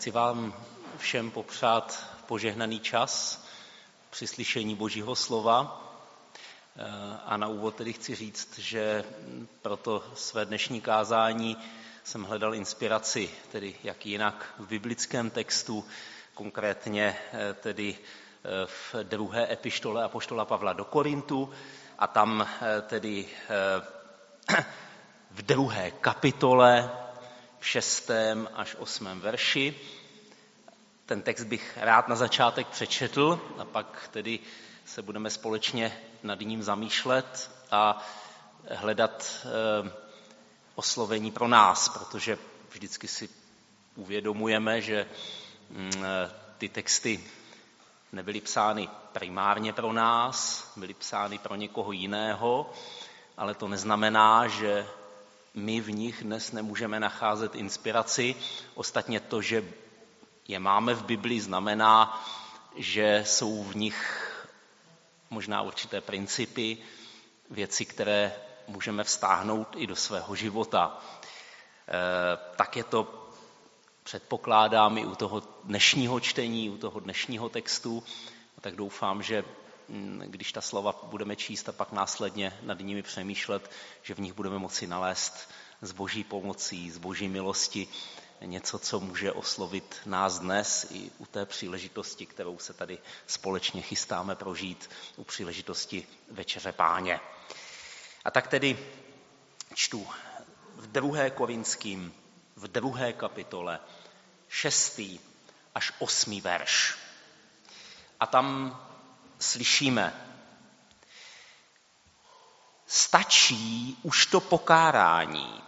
Chci vám všem popřát požehnaný čas při slyšení Božího slova. A na úvod tedy chci říct, že pro to své dnešní kázání jsem hledal inspiraci, tedy jak jinak v biblickém textu, konkrétně tedy v druhé epištole Apoštola Pavla do Korintu a tam tedy v druhé kapitole v šestém až osmém verši. Ten text bych rád na začátek přečetl a pak tedy se budeme společně nad ním zamýšlet a hledat eh, oslovení pro nás, protože vždycky si uvědomujeme, že mm, eh, ty texty nebyly psány primárně pro nás, byly psány pro někoho jiného, ale to neznamená, že my v nich dnes nemůžeme nacházet inspiraci. Ostatně to, že je máme v Biblii, znamená, že jsou v nich možná určité principy, věci, které můžeme vztáhnout i do svého života. E, tak je to, předpokládám, i u toho dnešního čtení, u toho dnešního textu. Tak doufám, že když ta slova budeme číst a pak následně nad nimi přemýšlet, že v nich budeme moci nalézt z boží pomocí, z boží milosti něco, co může oslovit nás dnes i u té příležitosti, kterou se tady společně chystáme prožít, u příležitosti Večeře Páně. A tak tedy čtu v druhé Korinským, v druhé kapitole, šestý až osmý verš. A tam slyšíme. Stačí už to pokárání,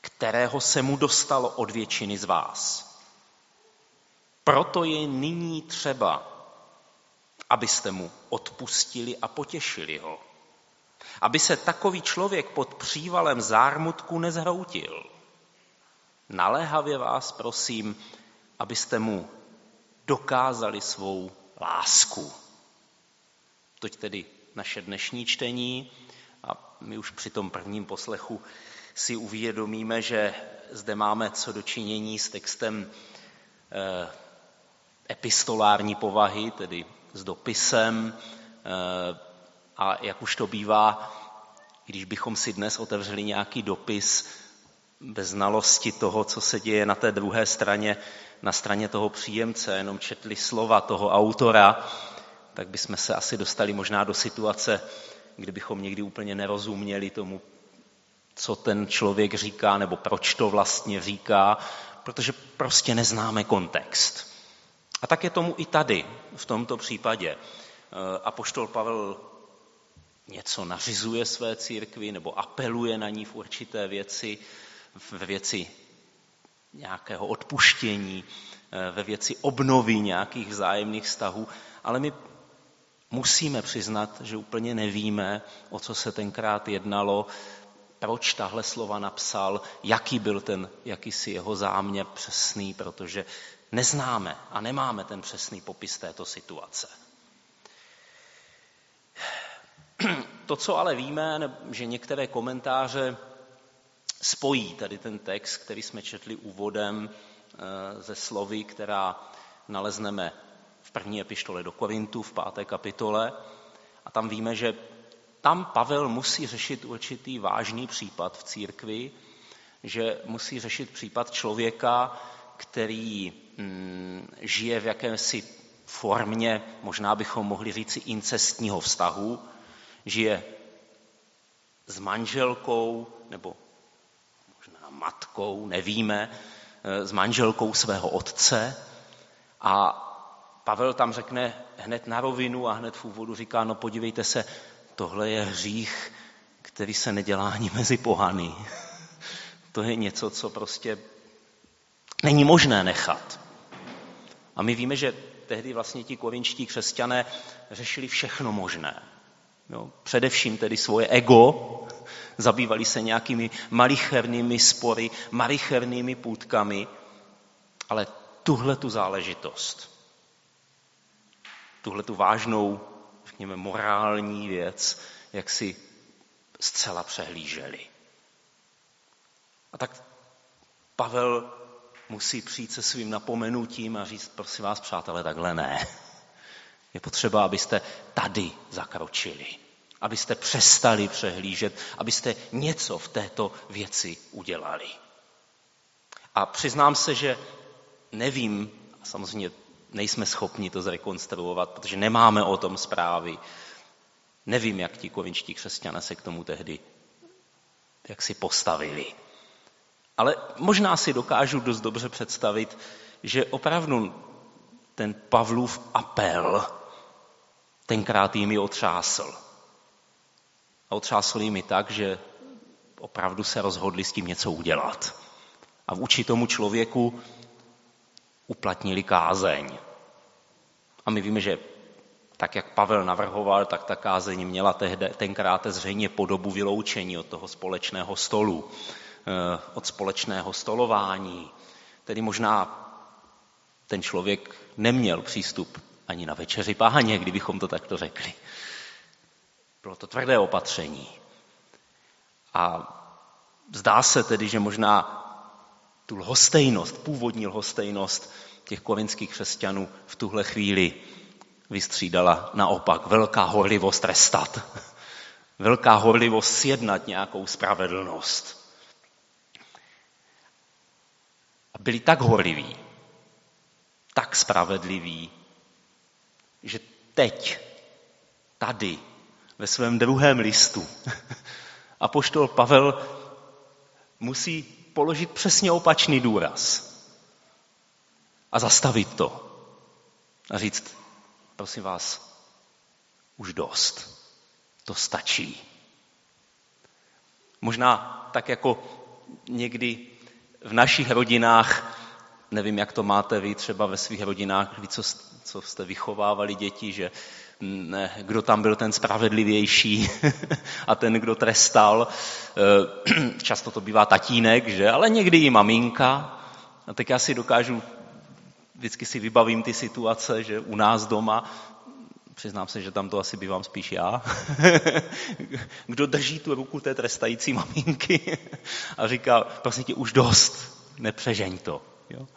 kterého se mu dostalo od většiny z vás. Proto je nyní třeba, abyste mu odpustili a potěšili ho. Aby se takový člověk pod přívalem zármutku nezhroutil. Naléhavě vás prosím, abyste mu dokázali svou lásku. Toť tedy naše dnešní čtení. A my už při tom prvním poslechu si uvědomíme, že zde máme co dočinění s textem eh, epistolární povahy, tedy s dopisem. Eh, a jak už to bývá, když bychom si dnes otevřeli nějaký dopis bez znalosti toho, co se děje na té druhé straně, na straně toho příjemce, jenom četli slova toho autora, tak bychom se asi dostali možná do situace, kdybychom někdy úplně nerozuměli tomu, co ten člověk říká, nebo proč to vlastně říká, protože prostě neznáme kontext. A tak je tomu i tady, v tomto případě. E, Apoštol Pavel něco nařizuje své církvi nebo apeluje na ní v určité věci, ve věci nějakého odpuštění, e, ve věci obnovy nějakých vzájemných vztahů, ale my musíme přiznat, že úplně nevíme, o co se tenkrát jednalo, proč tahle slova napsal, jaký byl ten jakýsi jeho záměr přesný, protože neznáme a nemáme ten přesný popis této situace. To, co ale víme, že některé komentáře spojí tady ten text, který jsme četli úvodem eh, ze slovy, která nalezneme v první epištole do Korintu, v páté kapitole. A tam víme, že tam Pavel musí řešit určitý vážný případ v církvi, že musí řešit případ člověka, který mm, žije v jakési formě, možná bychom mohli říci incestního vztahu, žije s manželkou nebo možná matkou, nevíme, s manželkou svého otce a Pavel tam řekne hned na rovinu a hned v úvodu říká, no podívejte se, tohle je hřích, který se nedělá ani mezi pohany. To je něco, co prostě není možné nechat. A my víme, že tehdy vlastně ti korinčtí křesťané řešili všechno možné. Jo, především tedy svoje ego, zabývali se nějakými malichernými spory, malichernými půdkami, ale tuhle tu záležitost tuhle tu vážnou, řekněme, morální věc, jak si zcela přehlíželi. A tak Pavel musí přijít se svým napomenutím a říct, prosím vás, přátelé, takhle ne. Je potřeba, abyste tady zakročili, abyste přestali přehlížet, abyste něco v této věci udělali. A přiznám se, že nevím, samozřejmě nejsme schopni to zrekonstruovat, protože nemáme o tom zprávy. Nevím, jak ti kovinčtí křesťané se k tomu tehdy jak si postavili. Ale možná si dokážu dost dobře představit, že opravdu ten Pavlův apel tenkrát jimi otřásl. A otřásl jimi tak, že opravdu se rozhodli s tím něco udělat. A vůči tomu člověku uplatnili kázeň. A my víme, že tak, jak Pavel navrhoval, tak ta kázeň měla tehde, tenkrát zřejmě podobu vyloučení od toho společného stolu, eh, od společného stolování. Tedy možná ten člověk neměl přístup ani na večeři páně, kdybychom to takto řekli. Bylo to tvrdé opatření. A zdá se tedy, že možná tu lhostejnost, původní lhostejnost těch korinských křesťanů v tuhle chvíli vystřídala naopak velká horlivost trestat. Velká horlivost sjednat nějakou spravedlnost. A byli tak horliví, tak spravedliví, že teď, tady, ve svém druhém listu, apoštol Pavel musí položit přesně opačný důraz a zastavit to a říct, prosím vás, už dost, to stačí. Možná tak jako někdy v našich rodinách, nevím, jak to máte vy třeba ve svých rodinách, vy, co, co jste vychovávali děti, že ne, kdo tam byl ten spravedlivější a ten, kdo trestal. Eh, často to bývá tatínek, že? ale někdy i maminka. A tak já si dokážu vždycky si vybavím ty situace, že u nás doma, přiznám se, že tam to asi bývám spíš já, kdo drží tu ruku té trestající maminky a říká, prosím tě, už dost, nepřežeň to. Jo?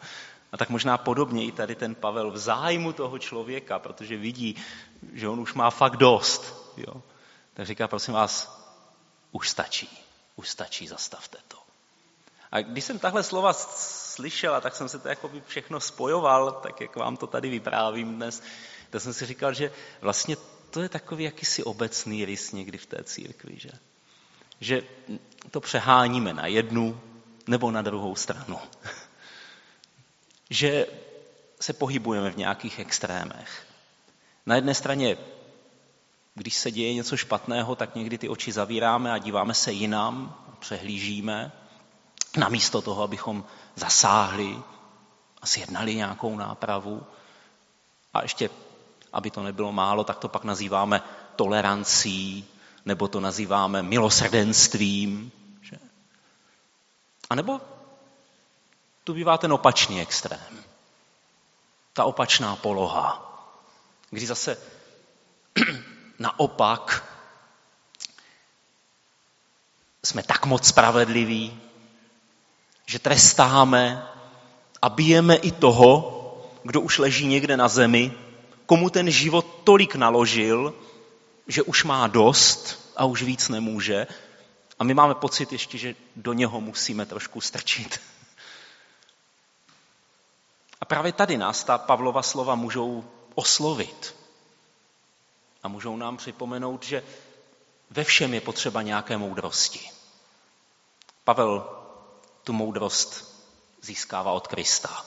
A tak možná podobně i tady ten Pavel v zájmu toho člověka, protože vidí, že on už má fakt dost. Jo? Tak říká, prosím vás, už stačí, už stačí, zastavte to. A když jsem tahle slova slyšel, tak jsem se to jako všechno spojoval, tak jak vám to tady vyprávím dnes, tak jsem si říkal, že vlastně to je takový jakýsi obecný rys někdy v té církvi, že? že to přeháníme na jednu nebo na druhou stranu. Že se pohybujeme v nějakých extrémech. Na jedné straně, když se děje něco špatného, tak někdy ty oči zavíráme a díváme se jinam, přehlížíme, namísto toho, abychom zasáhli a sjednali nějakou nápravu. A ještě, aby to nebylo málo, tak to pak nazýváme tolerancí, nebo to nazýváme milosrdenstvím. Že? A nebo tu bývá ten opačný extrém. Ta opačná poloha, kdy zase naopak jsme tak moc spravedliví, že trestáme a bijeme i toho, kdo už leží někde na zemi, komu ten život tolik naložil, že už má dost a už víc nemůže. A my máme pocit ještě, že do něho musíme trošku strčit. A právě tady nás ta Pavlova slova můžou oslovit. A můžou nám připomenout, že ve všem je potřeba nějaké moudrosti. Pavel tu moudrost získává od Krista.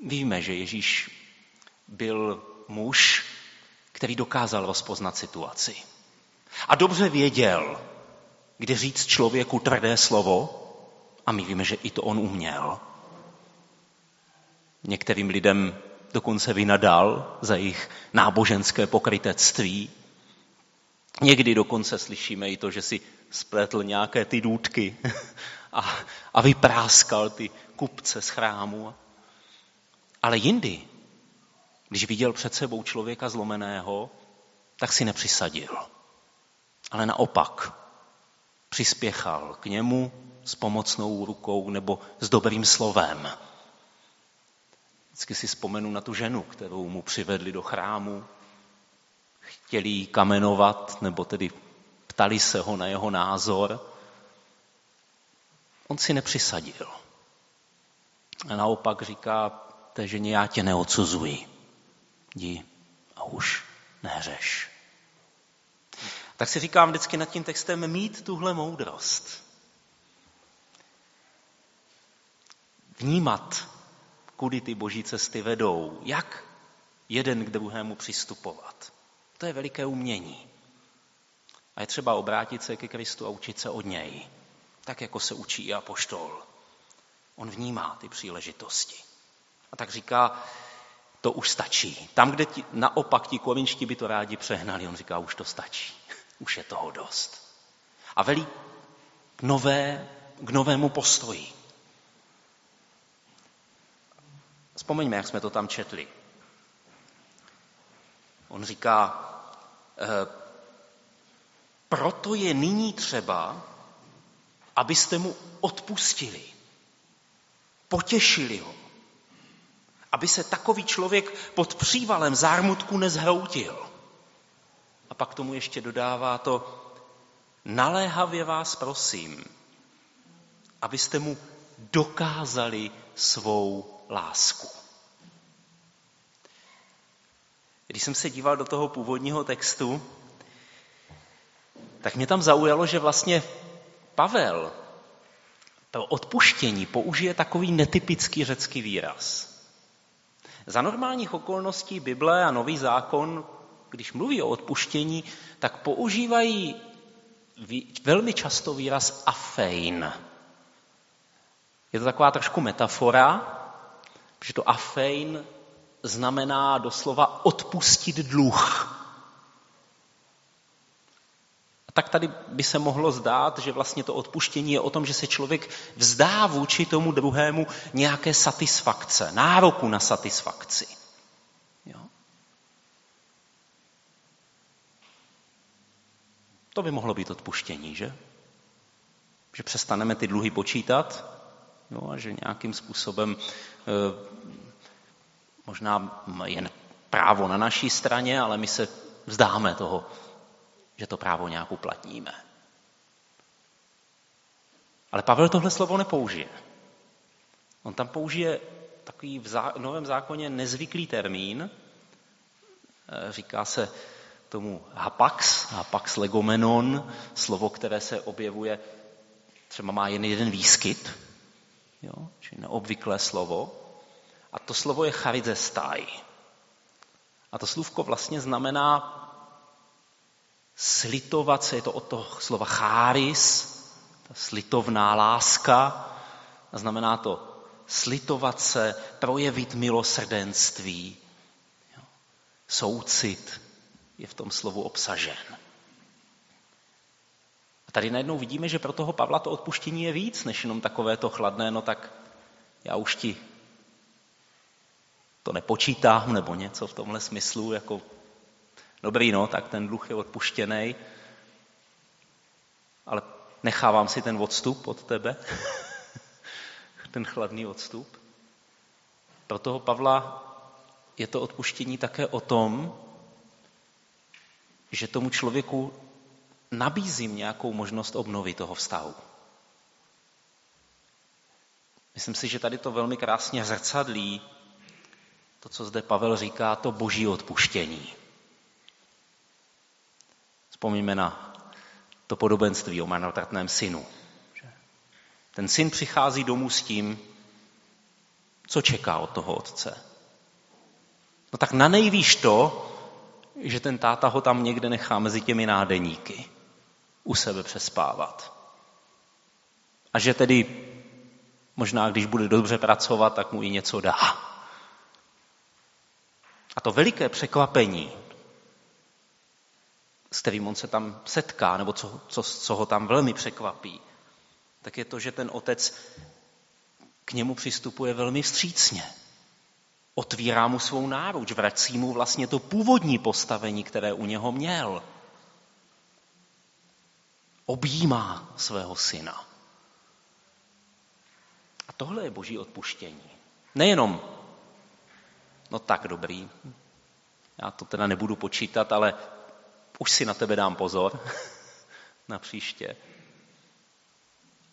Víme, že Ježíš byl muž, který dokázal rozpoznat situaci. A dobře věděl, kdy říct člověku tvrdé slovo, a my víme, že i to on uměl. Některým lidem dokonce vynadal za jejich náboženské pokrytectví. Někdy dokonce slyšíme i to, že si spletl nějaké ty důdky a, a vypráskal ty kupce z chrámu. Ale jindy, když viděl před sebou člověka zlomeného, tak si nepřisadil. Ale naopak přispěchal k němu, s pomocnou rukou nebo s dobrým slovem. Vždycky si vzpomenu na tu ženu, kterou mu přivedli do chrámu. Chtěli jí kamenovat, nebo tedy ptali se ho na jeho názor. On si nepřisadil. A naopak říká té ženě, já tě neodsuzuji. Jdi a už nehřeš. Tak si říkám vždycky nad tím textem mít tuhle moudrost. Vnímat, kudy ty boží cesty vedou, jak jeden k druhému přistupovat. To je veliké umění. A je třeba obrátit se ke Kristu a učit se od něj, tak jako se učí i apoštol. On vnímá ty příležitosti. A tak říká, to už stačí. Tam, kde ti, naopak ti korinčtí by to rádi přehnali, on říká, už to stačí. Už je toho dost. A velí k, nové, k novému postoji. Vzpomeňme, jak jsme to tam četli. On říká, e, proto je nyní třeba, abyste mu odpustili, potěšili ho, aby se takový člověk pod přívalem zármutku nezhroutil. A pak tomu ještě dodává to, naléhavě vás prosím, abyste mu dokázali svou lásku. Když jsem se díval do toho původního textu, tak mě tam zaujalo, že vlastně Pavel to odpuštění použije takový netypický řecký výraz. Za normálních okolností Bible a Nový zákon, když mluví o odpuštění, tak používají velmi často výraz afein. Je to taková trošku metafora, protože to afein znamená doslova odpustit dluh. A tak tady by se mohlo zdát, že vlastně to odpuštění je o tom, že se člověk vzdá vůči tomu druhému nějaké satisfakce, nároku na satisfakci. Jo? To by mohlo být odpuštění, že? Že přestaneme ty dluhy počítat jo, a že nějakým způsobem e, možná je právo na naší straně, ale my se vzdáme toho že to právo nějak uplatníme. Ale Pavel tohle slovo nepoužije. On tam použije takový v novém zákoně nezvyklý termín, e, říká se tomu hapax, hapax legomenon, slovo, které se objevuje, třeba má jen jeden výskyt, jo, čili neobvyklé slovo. A to slovo je charizestai. A to slůvko vlastně znamená slitovat se, je to od toho slova cháris, ta slitovná láska, a znamená to slitovat se, projevit milosrdenství, jo. soucit je v tom slovu obsažen. Tady najednou vidíme, že pro toho Pavla to odpuštění je víc, než jenom takové to chladné, no tak já už ti to nepočítám, nebo něco v tomhle smyslu, jako Dobrý, no, tak ten dluh je odpuštěný, ale nechávám si ten odstup od tebe, ten chladný odstup. Pro toho Pavla je to odpuštění také o tom, že tomu člověku nabízím nějakou možnost obnovy toho vztahu. Myslím si, že tady to velmi krásně zrcadlí to, co zde Pavel říká, to boží odpuštění. Vzpomíme na to podobenství o marnotratném synu. Ten syn přichází domů s tím, co čeká od toho otce. No tak na nejvíš to, že ten táta ho tam někde nechá mezi těmi nádeníky u sebe přespávat. A že tedy možná, když bude dobře pracovat, tak mu i něco dá. A to veliké překvapení s kterým on se tam setká, nebo co, co, co ho tam velmi překvapí, tak je to, že ten otec k němu přistupuje velmi vstřícně. Otvírá mu svou náruč, vrací mu vlastně to původní postavení, které u něho měl. Objímá svého syna. A tohle je boží odpuštění. Nejenom, no tak dobrý, já to teda nebudu počítat, ale už si na tebe dám pozor na příště.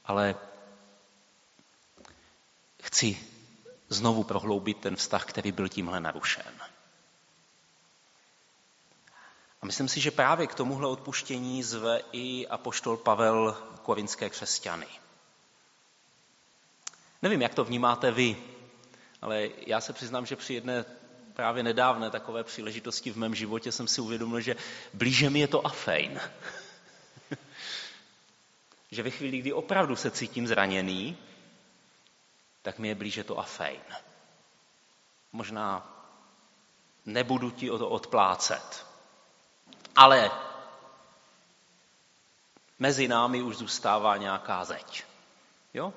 Ale chci znovu prohloubit ten vztah, který byl tímhle narušen. A myslím si, že právě k tomuhle odpuštění zve i apoštol Pavel korinské křesťany. Nevím, jak to vnímáte vy, ale já se přiznám, že při jedné právě nedávné takové příležitosti v mém životě jsem si uvědomil, že blíže mi je to afejn. že ve chvíli, kdy opravdu se cítím zraněný, tak mi je blíže to afejn. Možná nebudu ti o to odplácet, ale mezi námi už zůstává nějaká zeď. Jo?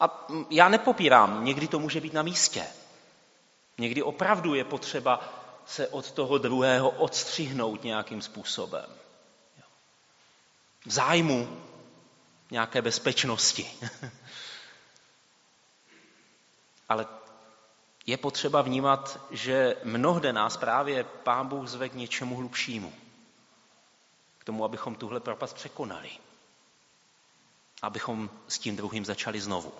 A já nepopírám, někdy to může být na místě. Někdy opravdu je potřeba se od toho druhého odstřihnout nějakým způsobem. V zájmu nějaké bezpečnosti. Ale je potřeba vnímat, že mnohde nás právě Pán Bůh zve k něčemu hlubšímu. K tomu, abychom tuhle propast překonali. Abychom s tím druhým začali znovu.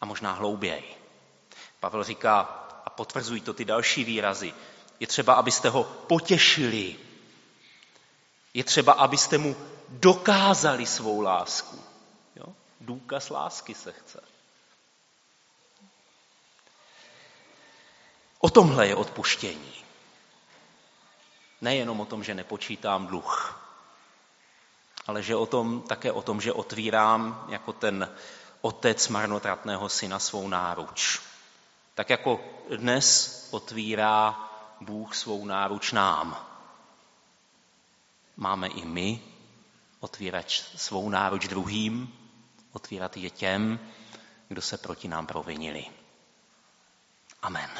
A možná hlouběji. Pavel říká, a potvrzují to ty další výrazy, je třeba, abyste ho potěšili. Je třeba, abyste mu dokázali svou lásku. Jo? Důkaz lásky se chce. O tomhle je odpuštění. Nejenom o tom, že nepočítám dluh, ale že o tom, také o tom, že otvírám jako ten otec marnotratného syna svou náruč. Tak jako dnes otvírá Bůh svou náruč nám. Máme i my otvírat svou náruč druhým, otvírat je těm, kdo se proti nám provinili. Amen.